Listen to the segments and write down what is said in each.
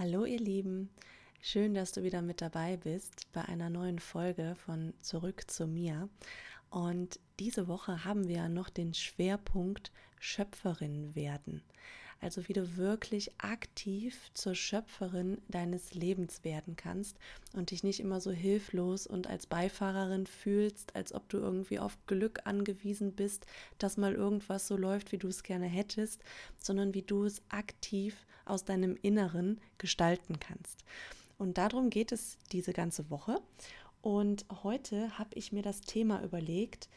Hallo ihr Lieben, schön, dass du wieder mit dabei bist bei einer neuen Folge von Zurück zu mir. Und diese Woche haben wir noch den Schwerpunkt Schöpferin werden. Also wie du wirklich aktiv zur Schöpferin deines Lebens werden kannst und dich nicht immer so hilflos und als Beifahrerin fühlst, als ob du irgendwie auf Glück angewiesen bist, dass mal irgendwas so läuft, wie du es gerne hättest, sondern wie du es aktiv aus deinem Inneren gestalten kannst. Und darum geht es diese ganze Woche. Und heute habe ich mir das Thema überlegt,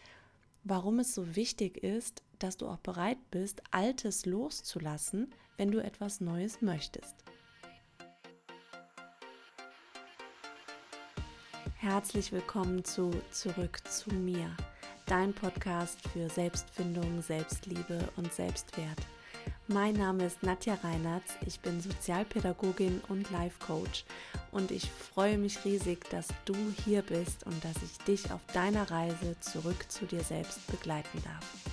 warum es so wichtig ist, dass du auch bereit bist, Altes loszulassen, wenn du etwas Neues möchtest. Herzlich willkommen zu Zurück zu mir, dein Podcast für Selbstfindung, Selbstliebe und Selbstwert. Mein Name ist Nadja Reinertz, ich bin Sozialpädagogin und Life Coach und ich freue mich riesig, dass du hier bist und dass ich dich auf deiner Reise zurück zu dir selbst begleiten darf.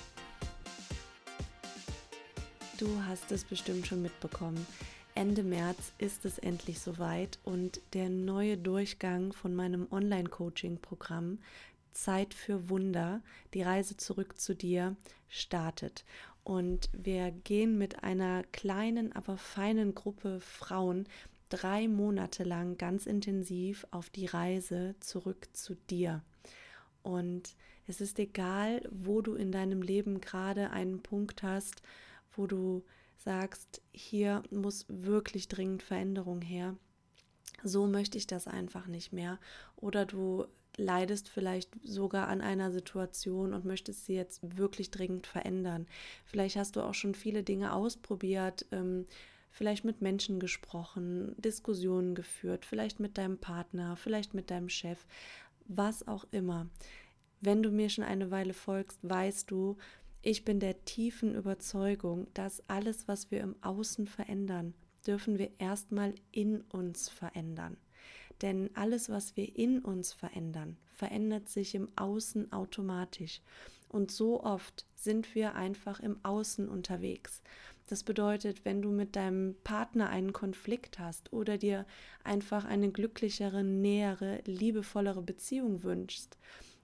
Du hast es bestimmt schon mitbekommen. Ende März ist es endlich soweit und der neue Durchgang von meinem Online-Coaching-Programm Zeit für Wunder, die Reise zurück zu dir startet. Und wir gehen mit einer kleinen, aber feinen Gruppe Frauen drei Monate lang ganz intensiv auf die Reise zurück zu dir. Und es ist egal, wo du in deinem Leben gerade einen Punkt hast, wo du sagst, hier muss wirklich dringend Veränderung her. So möchte ich das einfach nicht mehr. Oder du leidest vielleicht sogar an einer Situation und möchtest sie jetzt wirklich dringend verändern. Vielleicht hast du auch schon viele Dinge ausprobiert, ähm, vielleicht mit Menschen gesprochen, Diskussionen geführt, vielleicht mit deinem Partner, vielleicht mit deinem Chef, was auch immer. Wenn du mir schon eine Weile folgst, weißt du, ich bin der tiefen Überzeugung, dass alles, was wir im Außen verändern, dürfen wir erstmal in uns verändern. Denn alles, was wir in uns verändern, verändert sich im Außen automatisch. Und so oft sind wir einfach im Außen unterwegs. Das bedeutet, wenn du mit deinem Partner einen Konflikt hast oder dir einfach eine glücklichere, nähere, liebevollere Beziehung wünschst,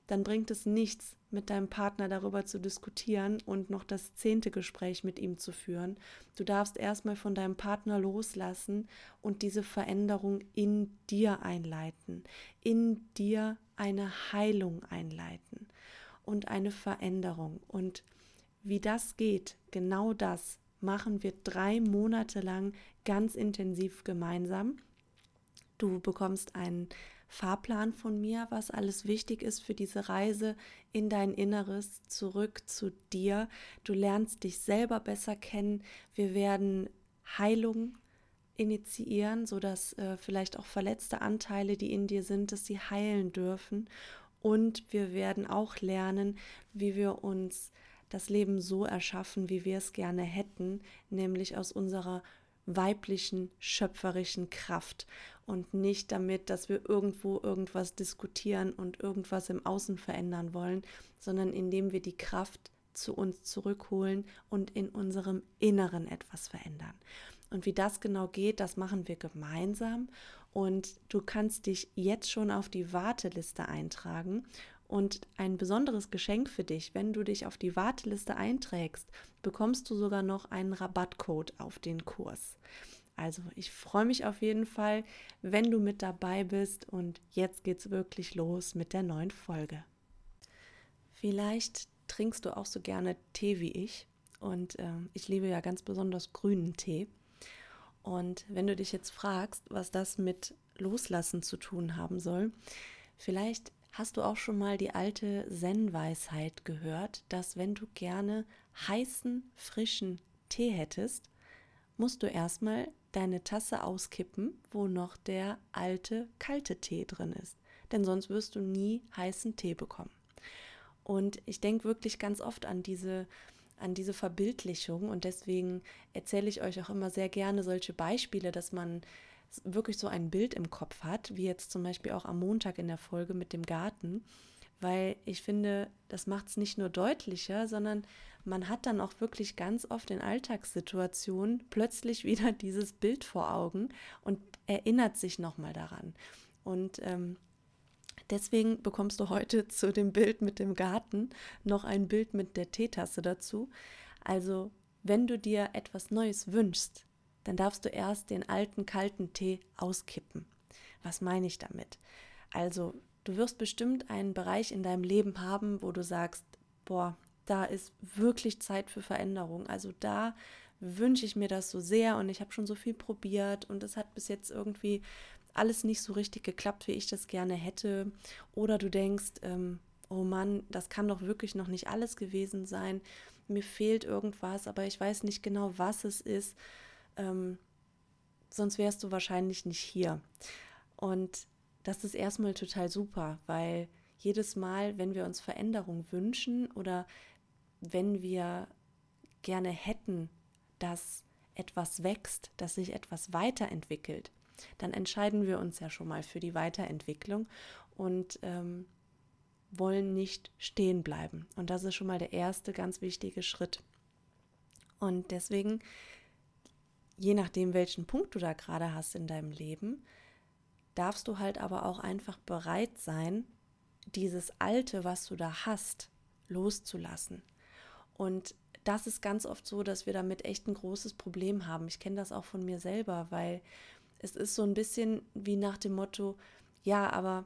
dann bringt es nichts, mit deinem Partner darüber zu diskutieren und noch das zehnte Gespräch mit ihm zu führen. Du darfst erstmal von deinem Partner loslassen und diese Veränderung in dir einleiten, in dir eine Heilung einleiten und eine Veränderung. Und wie das geht, genau das machen wir drei Monate lang ganz intensiv gemeinsam. Du bekommst einen Fahrplan von mir, was alles wichtig ist für diese Reise in dein Inneres, zurück zu dir. Du lernst dich selber besser kennen. Wir werden Heilung initiieren, sodass äh, vielleicht auch verletzte Anteile, die in dir sind, dass sie heilen dürfen. Und wir werden auch lernen, wie wir uns das Leben so erschaffen, wie wir es gerne hätten, nämlich aus unserer weiblichen, schöpferischen Kraft und nicht damit, dass wir irgendwo irgendwas diskutieren und irgendwas im Außen verändern wollen, sondern indem wir die Kraft zu uns zurückholen und in unserem Inneren etwas verändern. Und wie das genau geht, das machen wir gemeinsam. Und du kannst dich jetzt schon auf die Warteliste eintragen. Und ein besonderes Geschenk für dich, wenn du dich auf die Warteliste einträgst, bekommst du sogar noch einen Rabattcode auf den Kurs. Also ich freue mich auf jeden Fall, wenn du mit dabei bist und jetzt geht's wirklich los mit der neuen Folge. Vielleicht trinkst du auch so gerne Tee wie ich und äh, ich liebe ja ganz besonders grünen Tee. Und wenn du dich jetzt fragst, was das mit Loslassen zu tun haben soll, vielleicht hast du auch schon mal die alte Zen-Weisheit gehört, dass wenn du gerne heißen, frischen Tee hättest, musst du erstmal deine Tasse auskippen, wo noch der alte, kalte Tee drin ist. Denn sonst wirst du nie heißen Tee bekommen. Und ich denke wirklich ganz oft an diese, an diese Verbildlichung und deswegen erzähle ich euch auch immer sehr gerne solche Beispiele, dass man wirklich so ein Bild im Kopf hat, wie jetzt zum Beispiel auch am Montag in der Folge mit dem Garten. weil ich finde, das macht es nicht nur deutlicher, sondern man hat dann auch wirklich ganz oft in Alltagssituationen plötzlich wieder dieses Bild vor Augen und erinnert sich nochmal daran. Und ähm, deswegen bekommst du heute zu dem Bild mit dem Garten noch ein Bild mit der Teetasse dazu. Also, wenn du dir etwas Neues wünschst, dann darfst du erst den alten kalten Tee auskippen. Was meine ich damit? Also, du wirst bestimmt einen Bereich in deinem Leben haben, wo du sagst, boah, da ist wirklich Zeit für Veränderung. Also da wünsche ich mir das so sehr und ich habe schon so viel probiert und es hat bis jetzt irgendwie alles nicht so richtig geklappt, wie ich das gerne hätte. Oder du denkst, ähm, oh Mann, das kann doch wirklich noch nicht alles gewesen sein. Mir fehlt irgendwas, aber ich weiß nicht genau, was es ist. Ähm, sonst wärst du wahrscheinlich nicht hier. Und das ist erstmal total super, weil jedes Mal, wenn wir uns Veränderung wünschen oder wenn wir gerne hätten, dass etwas wächst, dass sich etwas weiterentwickelt, dann entscheiden wir uns ja schon mal für die Weiterentwicklung und ähm, wollen nicht stehen bleiben. Und das ist schon mal der erste ganz wichtige Schritt. Und deswegen, je nachdem, welchen Punkt du da gerade hast in deinem Leben, darfst du halt aber auch einfach bereit sein, dieses Alte, was du da hast, loszulassen. Und das ist ganz oft so, dass wir damit echt ein großes Problem haben. Ich kenne das auch von mir selber, weil es ist so ein bisschen wie nach dem Motto, ja, aber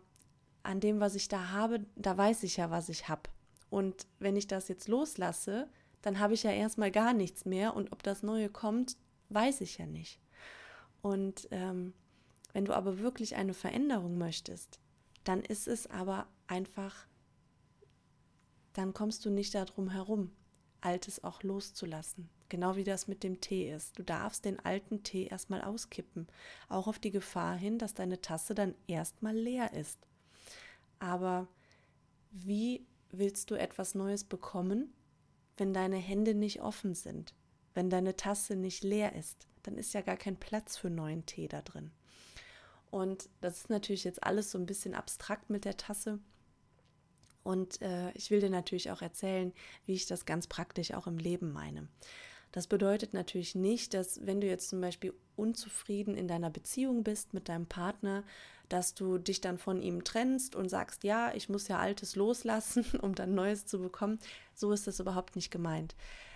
an dem, was ich da habe, da weiß ich ja, was ich habe. Und wenn ich das jetzt loslasse, dann habe ich ja erstmal gar nichts mehr und ob das Neue kommt, weiß ich ja nicht. Und ähm, wenn du aber wirklich eine Veränderung möchtest, dann ist es aber einfach, dann kommst du nicht darum herum. Altes auch loszulassen. Genau wie das mit dem Tee ist. Du darfst den alten Tee erstmal auskippen. Auch auf die Gefahr hin, dass deine Tasse dann erstmal leer ist. Aber wie willst du etwas Neues bekommen, wenn deine Hände nicht offen sind? Wenn deine Tasse nicht leer ist? Dann ist ja gar kein Platz für neuen Tee da drin. Und das ist natürlich jetzt alles so ein bisschen abstrakt mit der Tasse. Und äh, ich will dir natürlich auch erzählen, wie ich das ganz praktisch auch im Leben meine. Das bedeutet natürlich nicht, dass wenn du jetzt zum Beispiel unzufrieden in deiner Beziehung bist mit deinem Partner, dass du dich dann von ihm trennst und sagst, ja, ich muss ja Altes loslassen, um dann Neues zu bekommen. So ist das überhaupt nicht gemeint.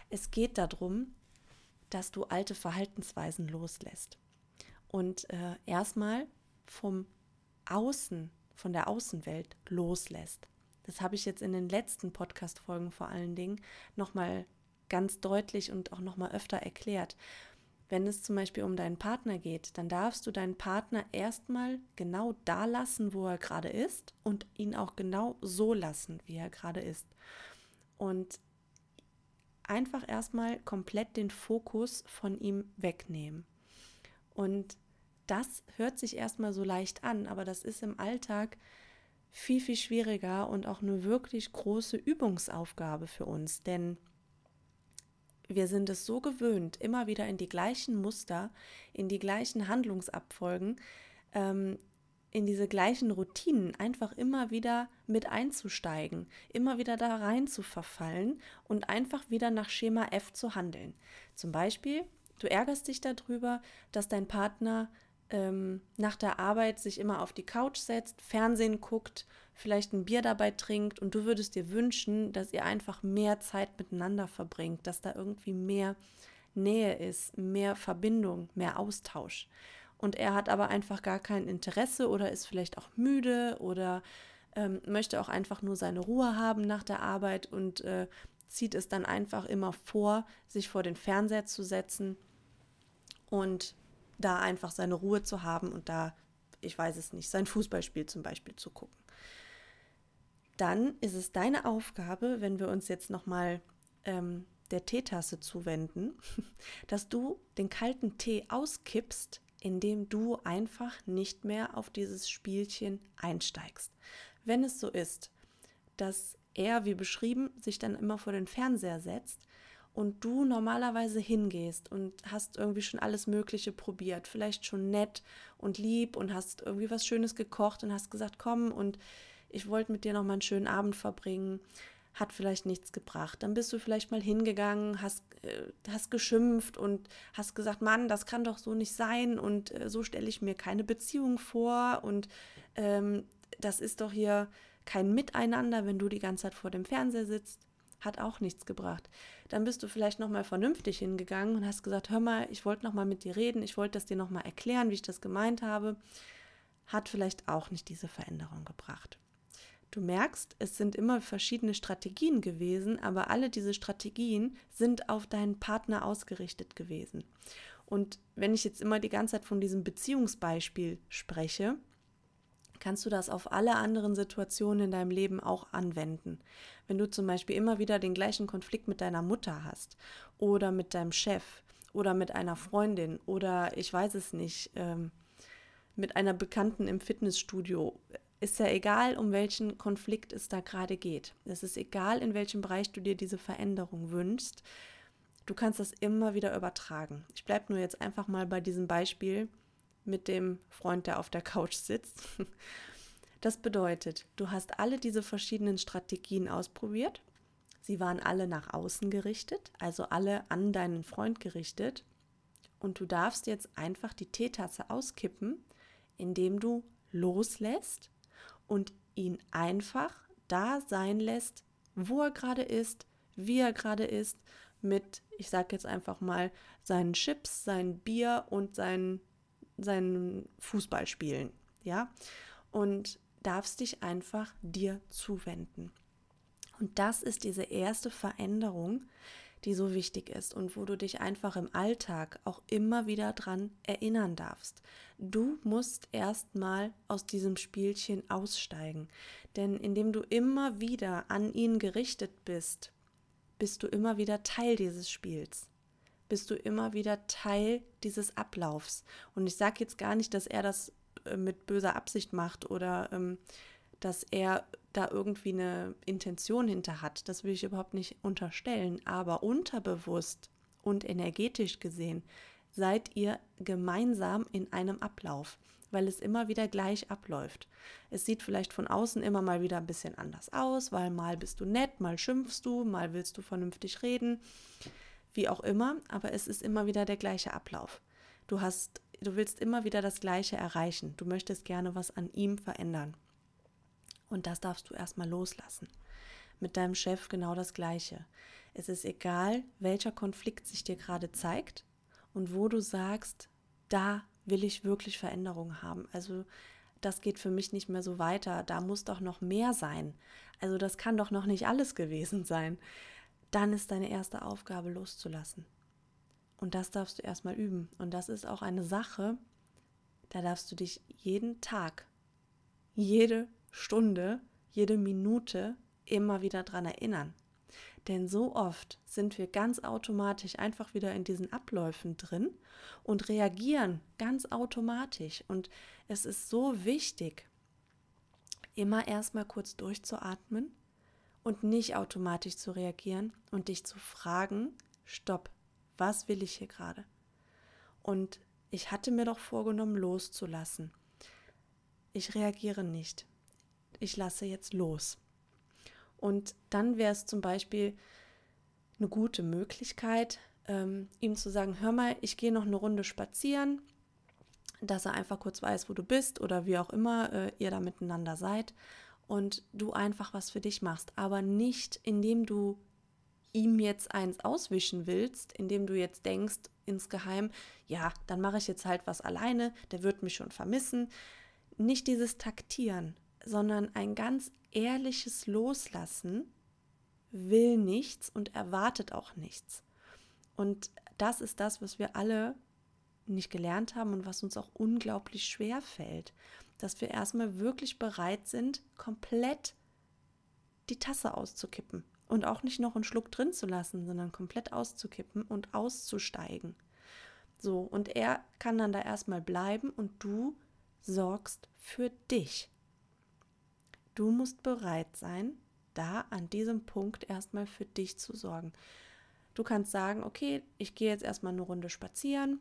Es geht darum, dass du alte Verhaltensweisen loslässt. Und äh, erstmal vom Außen, von der Außenwelt loslässt. Das habe ich jetzt in den letzten Podcast-Folgen vor allen Dingen nochmal ganz deutlich und auch nochmal öfter erklärt. Wenn es zum Beispiel um deinen Partner geht, dann darfst du deinen Partner erstmal genau da lassen, wo er gerade ist und ihn auch genau so lassen, wie er gerade ist. Und einfach erstmal komplett den Fokus von ihm wegnehmen. Und das hört sich erstmal so leicht an, aber das ist im Alltag viel, viel schwieriger und auch eine wirklich große Übungsaufgabe für uns, denn wir sind es so gewöhnt, immer wieder in die gleichen Muster, in die gleichen Handlungsabfolgen, ähm, in diese gleichen Routinen einfach immer wieder mit einzusteigen, immer wieder da rein zu verfallen und einfach wieder nach Schema F zu handeln. Zum Beispiel, du ärgerst dich darüber, dass dein Partner ähm, nach der Arbeit sich immer auf die Couch setzt, Fernsehen guckt, vielleicht ein Bier dabei trinkt und du würdest dir wünschen, dass ihr einfach mehr Zeit miteinander verbringt, dass da irgendwie mehr Nähe ist, mehr Verbindung, mehr Austausch. Und er hat aber einfach gar kein Interesse oder ist vielleicht auch müde oder ähm, möchte auch einfach nur seine Ruhe haben nach der Arbeit und äh, zieht es dann einfach immer vor, sich vor den Fernseher zu setzen und da einfach seine Ruhe zu haben und da, ich weiß es nicht, sein Fußballspiel zum Beispiel zu gucken. Dann ist es deine Aufgabe, wenn wir uns jetzt nochmal ähm, der Teetasse zuwenden, dass du den kalten Tee auskippst, indem du einfach nicht mehr auf dieses Spielchen einsteigst. Wenn es so ist, dass er, wie beschrieben, sich dann immer vor den Fernseher setzt, und du normalerweise hingehst und hast irgendwie schon alles Mögliche probiert, vielleicht schon nett und lieb und hast irgendwie was Schönes gekocht und hast gesagt, komm und ich wollte mit dir noch mal einen schönen Abend verbringen, hat vielleicht nichts gebracht. Dann bist du vielleicht mal hingegangen, hast, äh, hast geschimpft und hast gesagt, Mann, das kann doch so nicht sein und äh, so stelle ich mir keine Beziehung vor und ähm, das ist doch hier kein Miteinander, wenn du die ganze Zeit vor dem Fernseher sitzt. Hat auch nichts gebracht. Dann bist du vielleicht noch mal vernünftig hingegangen und hast gesagt, hör mal, ich wollte noch mal mit dir reden, ich wollte das dir noch mal erklären, wie ich das gemeint habe. Hat vielleicht auch nicht diese Veränderung gebracht. Du merkst, es sind immer verschiedene Strategien gewesen, aber alle diese Strategien sind auf deinen Partner ausgerichtet gewesen. Und wenn ich jetzt immer die ganze Zeit von diesem Beziehungsbeispiel spreche, kannst du das auf alle anderen Situationen in deinem Leben auch anwenden. Wenn du zum Beispiel immer wieder den gleichen Konflikt mit deiner Mutter hast oder mit deinem Chef oder mit einer Freundin oder ich weiß es nicht, ähm, mit einer Bekannten im Fitnessstudio, ist ja egal, um welchen Konflikt es da gerade geht. Es ist egal, in welchem Bereich du dir diese Veränderung wünschst. Du kannst das immer wieder übertragen. Ich bleibe nur jetzt einfach mal bei diesem Beispiel mit dem Freund, der auf der Couch sitzt. Das bedeutet, du hast alle diese verschiedenen Strategien ausprobiert. Sie waren alle nach außen gerichtet, also alle an deinen Freund gerichtet. Und du darfst jetzt einfach die Teetasse auskippen, indem du loslässt und ihn einfach da sein lässt, wo er gerade ist, wie er gerade ist, mit, ich sage jetzt einfach mal, seinen Chips, sein Bier und seinen, seinen Fußballspielen. Ja, und darfst dich einfach dir zuwenden. Und das ist diese erste Veränderung, die so wichtig ist und wo du dich einfach im Alltag auch immer wieder dran erinnern darfst. Du musst erstmal aus diesem Spielchen aussteigen, denn indem du immer wieder an ihn gerichtet bist, bist du immer wieder Teil dieses Spiels. Bist du immer wieder Teil dieses Ablaufs. Und ich sage jetzt gar nicht, dass er das äh, mit böser Absicht macht oder ähm, dass er da irgendwie eine Intention hinter hat. Das will ich überhaupt nicht unterstellen. Aber unterbewusst und energetisch gesehen seid ihr gemeinsam in einem Ablauf, weil es immer wieder gleich abläuft. Es sieht vielleicht von außen immer mal wieder ein bisschen anders aus, weil mal bist du nett, mal schimpfst du, mal willst du vernünftig reden, wie auch immer, aber es ist immer wieder der gleiche Ablauf. Du hast du willst immer wieder das gleiche erreichen. Du möchtest gerne was an ihm verändern. Und das darfst du erstmal loslassen. Mit deinem Chef genau das Gleiche. Es ist egal, welcher Konflikt sich dir gerade zeigt und wo du sagst, da will ich wirklich Veränderungen haben. Also das geht für mich nicht mehr so weiter. Da muss doch noch mehr sein. Also das kann doch noch nicht alles gewesen sein. Dann ist deine erste Aufgabe loszulassen. Und das darfst du erstmal üben. Und das ist auch eine Sache, da darfst du dich jeden Tag, jede Stunde, jede Minute immer wieder dran erinnern. Denn so oft sind wir ganz automatisch einfach wieder in diesen Abläufen drin und reagieren ganz automatisch. Und es ist so wichtig, immer erstmal kurz durchzuatmen und nicht automatisch zu reagieren und dich zu fragen, stopp, was will ich hier gerade? Und ich hatte mir doch vorgenommen, loszulassen. Ich reagiere nicht ich lasse jetzt los. Und dann wäre es zum Beispiel eine gute Möglichkeit, ähm, ihm zu sagen, hör mal, ich gehe noch eine Runde spazieren, dass er einfach kurz weiß, wo du bist oder wie auch immer äh, ihr da miteinander seid und du einfach was für dich machst, aber nicht indem du ihm jetzt eins auswischen willst, indem du jetzt denkst insgeheim, ja, dann mache ich jetzt halt was alleine, der wird mich schon vermissen. Nicht dieses Taktieren, sondern ein ganz ehrliches Loslassen will nichts und erwartet auch nichts. Und das ist das, was wir alle nicht gelernt haben und was uns auch unglaublich schwer fällt, dass wir erstmal wirklich bereit sind, komplett die Tasse auszukippen und auch nicht noch einen Schluck drin zu lassen, sondern komplett auszukippen und auszusteigen. So, und er kann dann da erstmal bleiben und du sorgst für dich. Du musst bereit sein, da an diesem Punkt erstmal für dich zu sorgen. Du kannst sagen, okay, ich gehe jetzt erstmal eine Runde spazieren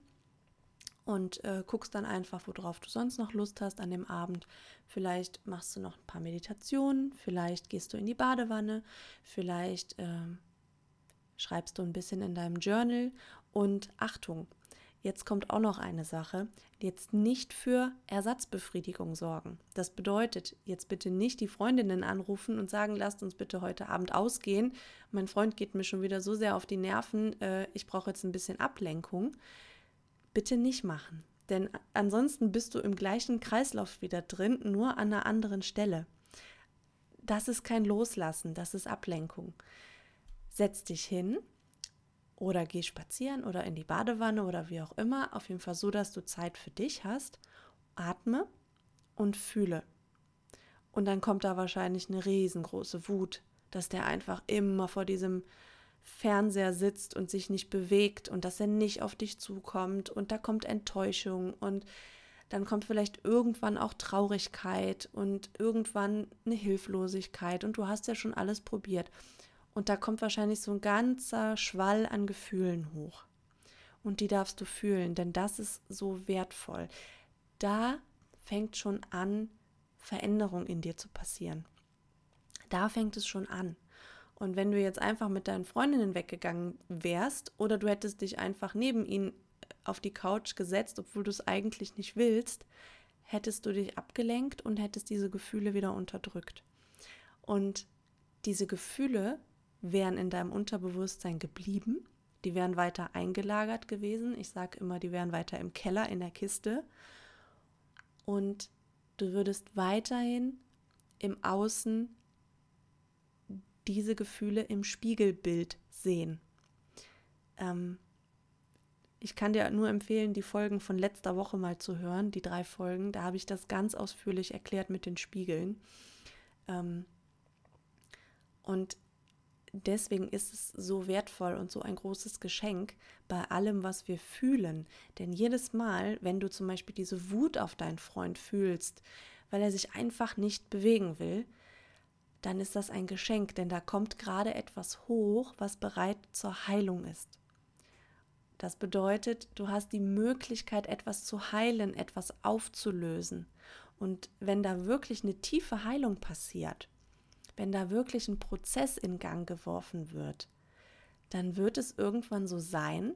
und äh, guckst dann einfach, worauf du sonst noch Lust hast an dem Abend. Vielleicht machst du noch ein paar Meditationen, vielleicht gehst du in die Badewanne, vielleicht äh, schreibst du ein bisschen in deinem Journal und Achtung, jetzt kommt auch noch eine Sache, jetzt nicht für Ersatzbefriedigung sorgen. Das bedeutet, jetzt bitte nicht die Freundinnen anrufen und sagen, lasst uns bitte heute Abend ausgehen. Mein Freund geht mir schon wieder so sehr auf die Nerven, äh, ich brauche jetzt ein bisschen Ablenkung bitte nicht machen. Denn ansonsten bist du im gleichen Kreislauf wieder drin, nur an einer anderen Stelle. Das ist kein Loslassen, das ist Ablenkung. Setz dich hin oder geh spazieren oder in die Badewanne oder wie auch immer. Auf jeden Fall so, dass du Zeit für dich hast. Atme und fühle. Und dann kommt da wahrscheinlich eine riesengroße Wut, dass der einfach immer vor diesem Fernseher sitzt und sich nicht bewegt und dass er nicht auf dich zukommt und da kommt Enttäuschung und dann kommt vielleicht irgendwann auch Traurigkeit und irgendwann eine Hilflosigkeit und du hast ja schon alles probiert und da kommt wahrscheinlich so ein ganzer Schwall an Gefühlen hoch und die darfst du fühlen, denn das ist so wertvoll. Da fängt schon an, Veränderung in dir zu passieren. Da fängt es schon an. Und wenn du jetzt einfach mit deinen Freundinnen weggegangen wärst oder du hättest dich einfach neben ihnen auf die Couch gesetzt, obwohl du es eigentlich nicht willst, hättest du dich abgelenkt und hättest diese Gefühle wieder unterdrückt. Und diese Gefühle wären in deinem Unterbewusstsein geblieben, die wären weiter eingelagert gewesen. Ich sage immer, die wären weiter im Keller in der Kiste. Und du würdest weiterhin im Außen diese Gefühle im Spiegelbild sehen. Ähm, ich kann dir nur empfehlen, die Folgen von letzter Woche mal zu hören, die drei Folgen. Da habe ich das ganz ausführlich erklärt mit den Spiegeln. Ähm, und deswegen ist es so wertvoll und so ein großes Geschenk bei allem, was wir fühlen. Denn jedes Mal, wenn du zum Beispiel diese Wut auf deinen Freund fühlst, weil er sich einfach nicht bewegen will, dann ist das ein Geschenk, denn da kommt gerade etwas hoch, was bereit zur Heilung ist. Das bedeutet, du hast die Möglichkeit, etwas zu heilen, etwas aufzulösen. Und wenn da wirklich eine tiefe Heilung passiert, wenn da wirklich ein Prozess in Gang geworfen wird, dann wird es irgendwann so sein,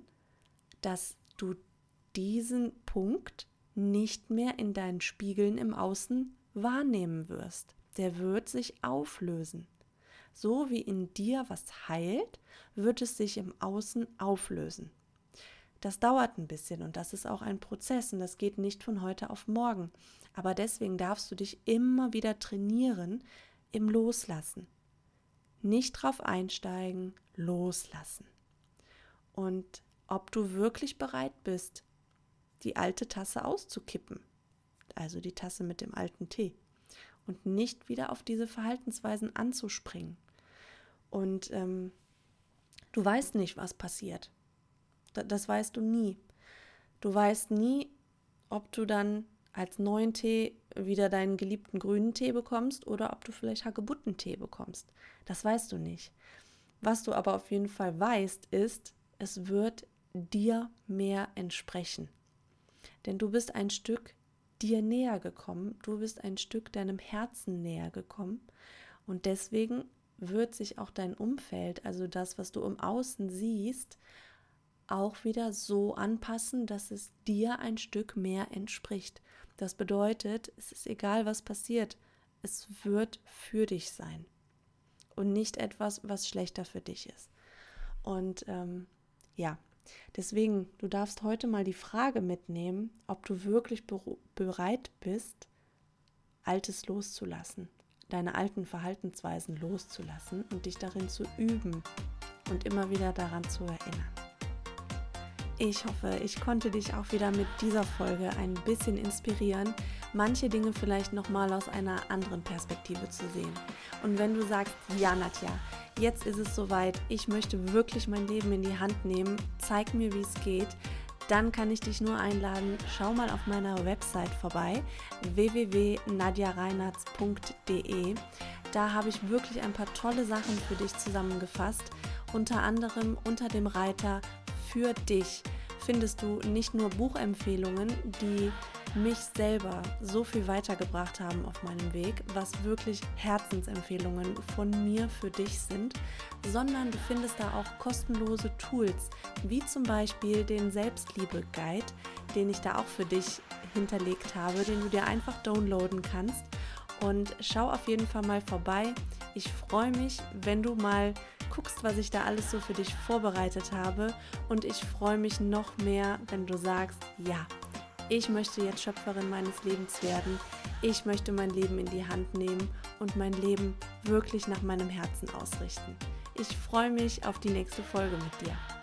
dass du diesen Punkt nicht mehr in deinen Spiegeln im Außen wahrnehmen wirst der wird sich auflösen. So wie in dir was heilt, wird es sich im Außen auflösen. Das dauert ein bisschen und das ist auch ein Prozess und das geht nicht von heute auf morgen. Aber deswegen darfst du dich immer wieder trainieren im Loslassen. Nicht drauf einsteigen, loslassen. Und ob du wirklich bereit bist, die alte Tasse auszukippen, also die Tasse mit dem alten Tee und nicht wieder auf diese Verhaltensweisen anzuspringen. Und ähm, du weißt nicht, was passiert. das weißt du nie. Du weißt nie, ob du dann als neuen Tee wieder deinen geliebten grünen Tee bekommst oder ob du vielleicht Hagebuttentee bekommst. Das weißt du nicht. Was du aber auf jeden Fall weißt, ist, es wird dir mehr entsprechen. Denn du bist ein Stück dir näher gekommen, du bist ein Stück deinem Herzen näher gekommen und deswegen wird sich auch dein Umfeld, also das, was du im Außen siehst, auch wieder so anpassen, dass es dir ein Stück mehr entspricht. Das bedeutet, es ist egal, was passiert, es wird für dich sein und nicht etwas, was schlechter für dich ist. Und ähm, ja, Deswegen, du darfst heute mal die Frage mitnehmen, ob du wirklich bereit bist, Altes loszulassen, deine alten Verhaltensweisen loszulassen und dich darin zu üben und immer wieder daran zu erinnern. Ich hoffe, ich konnte dich auch wieder mit dieser Folge ein bisschen inspirieren, manche Dinge vielleicht nochmal aus einer anderen Perspektive zu sehen. Und wenn du sagst, ja, Nadja, jetzt ist es soweit, ich möchte wirklich mein Leben in die Hand nehmen, zeig mir, wie es geht, dann kann ich dich nur einladen, schau mal auf meiner Website vorbei, www.nadjareinartz.de. Da habe ich wirklich ein paar tolle Sachen für dich zusammengefasst, unter anderem unter dem Reiter für dich findest du nicht nur Buchempfehlungen, die mich selber so viel weitergebracht haben auf meinem Weg, was wirklich Herzensempfehlungen von mir für dich sind, sondern du findest da auch kostenlose Tools, wie zum Beispiel den Selbstliebe-Guide, den ich da auch für dich hinterlegt habe, den du dir einfach downloaden kannst. Und schau auf jeden Fall mal vorbei. Ich freue mich, wenn du mal guckst, was ich da alles so für dich vorbereitet habe. Und ich freue mich noch mehr, wenn du sagst, ja, ich möchte jetzt Schöpferin meines Lebens werden. Ich möchte mein Leben in die Hand nehmen und mein Leben wirklich nach meinem Herzen ausrichten. Ich freue mich auf die nächste Folge mit dir.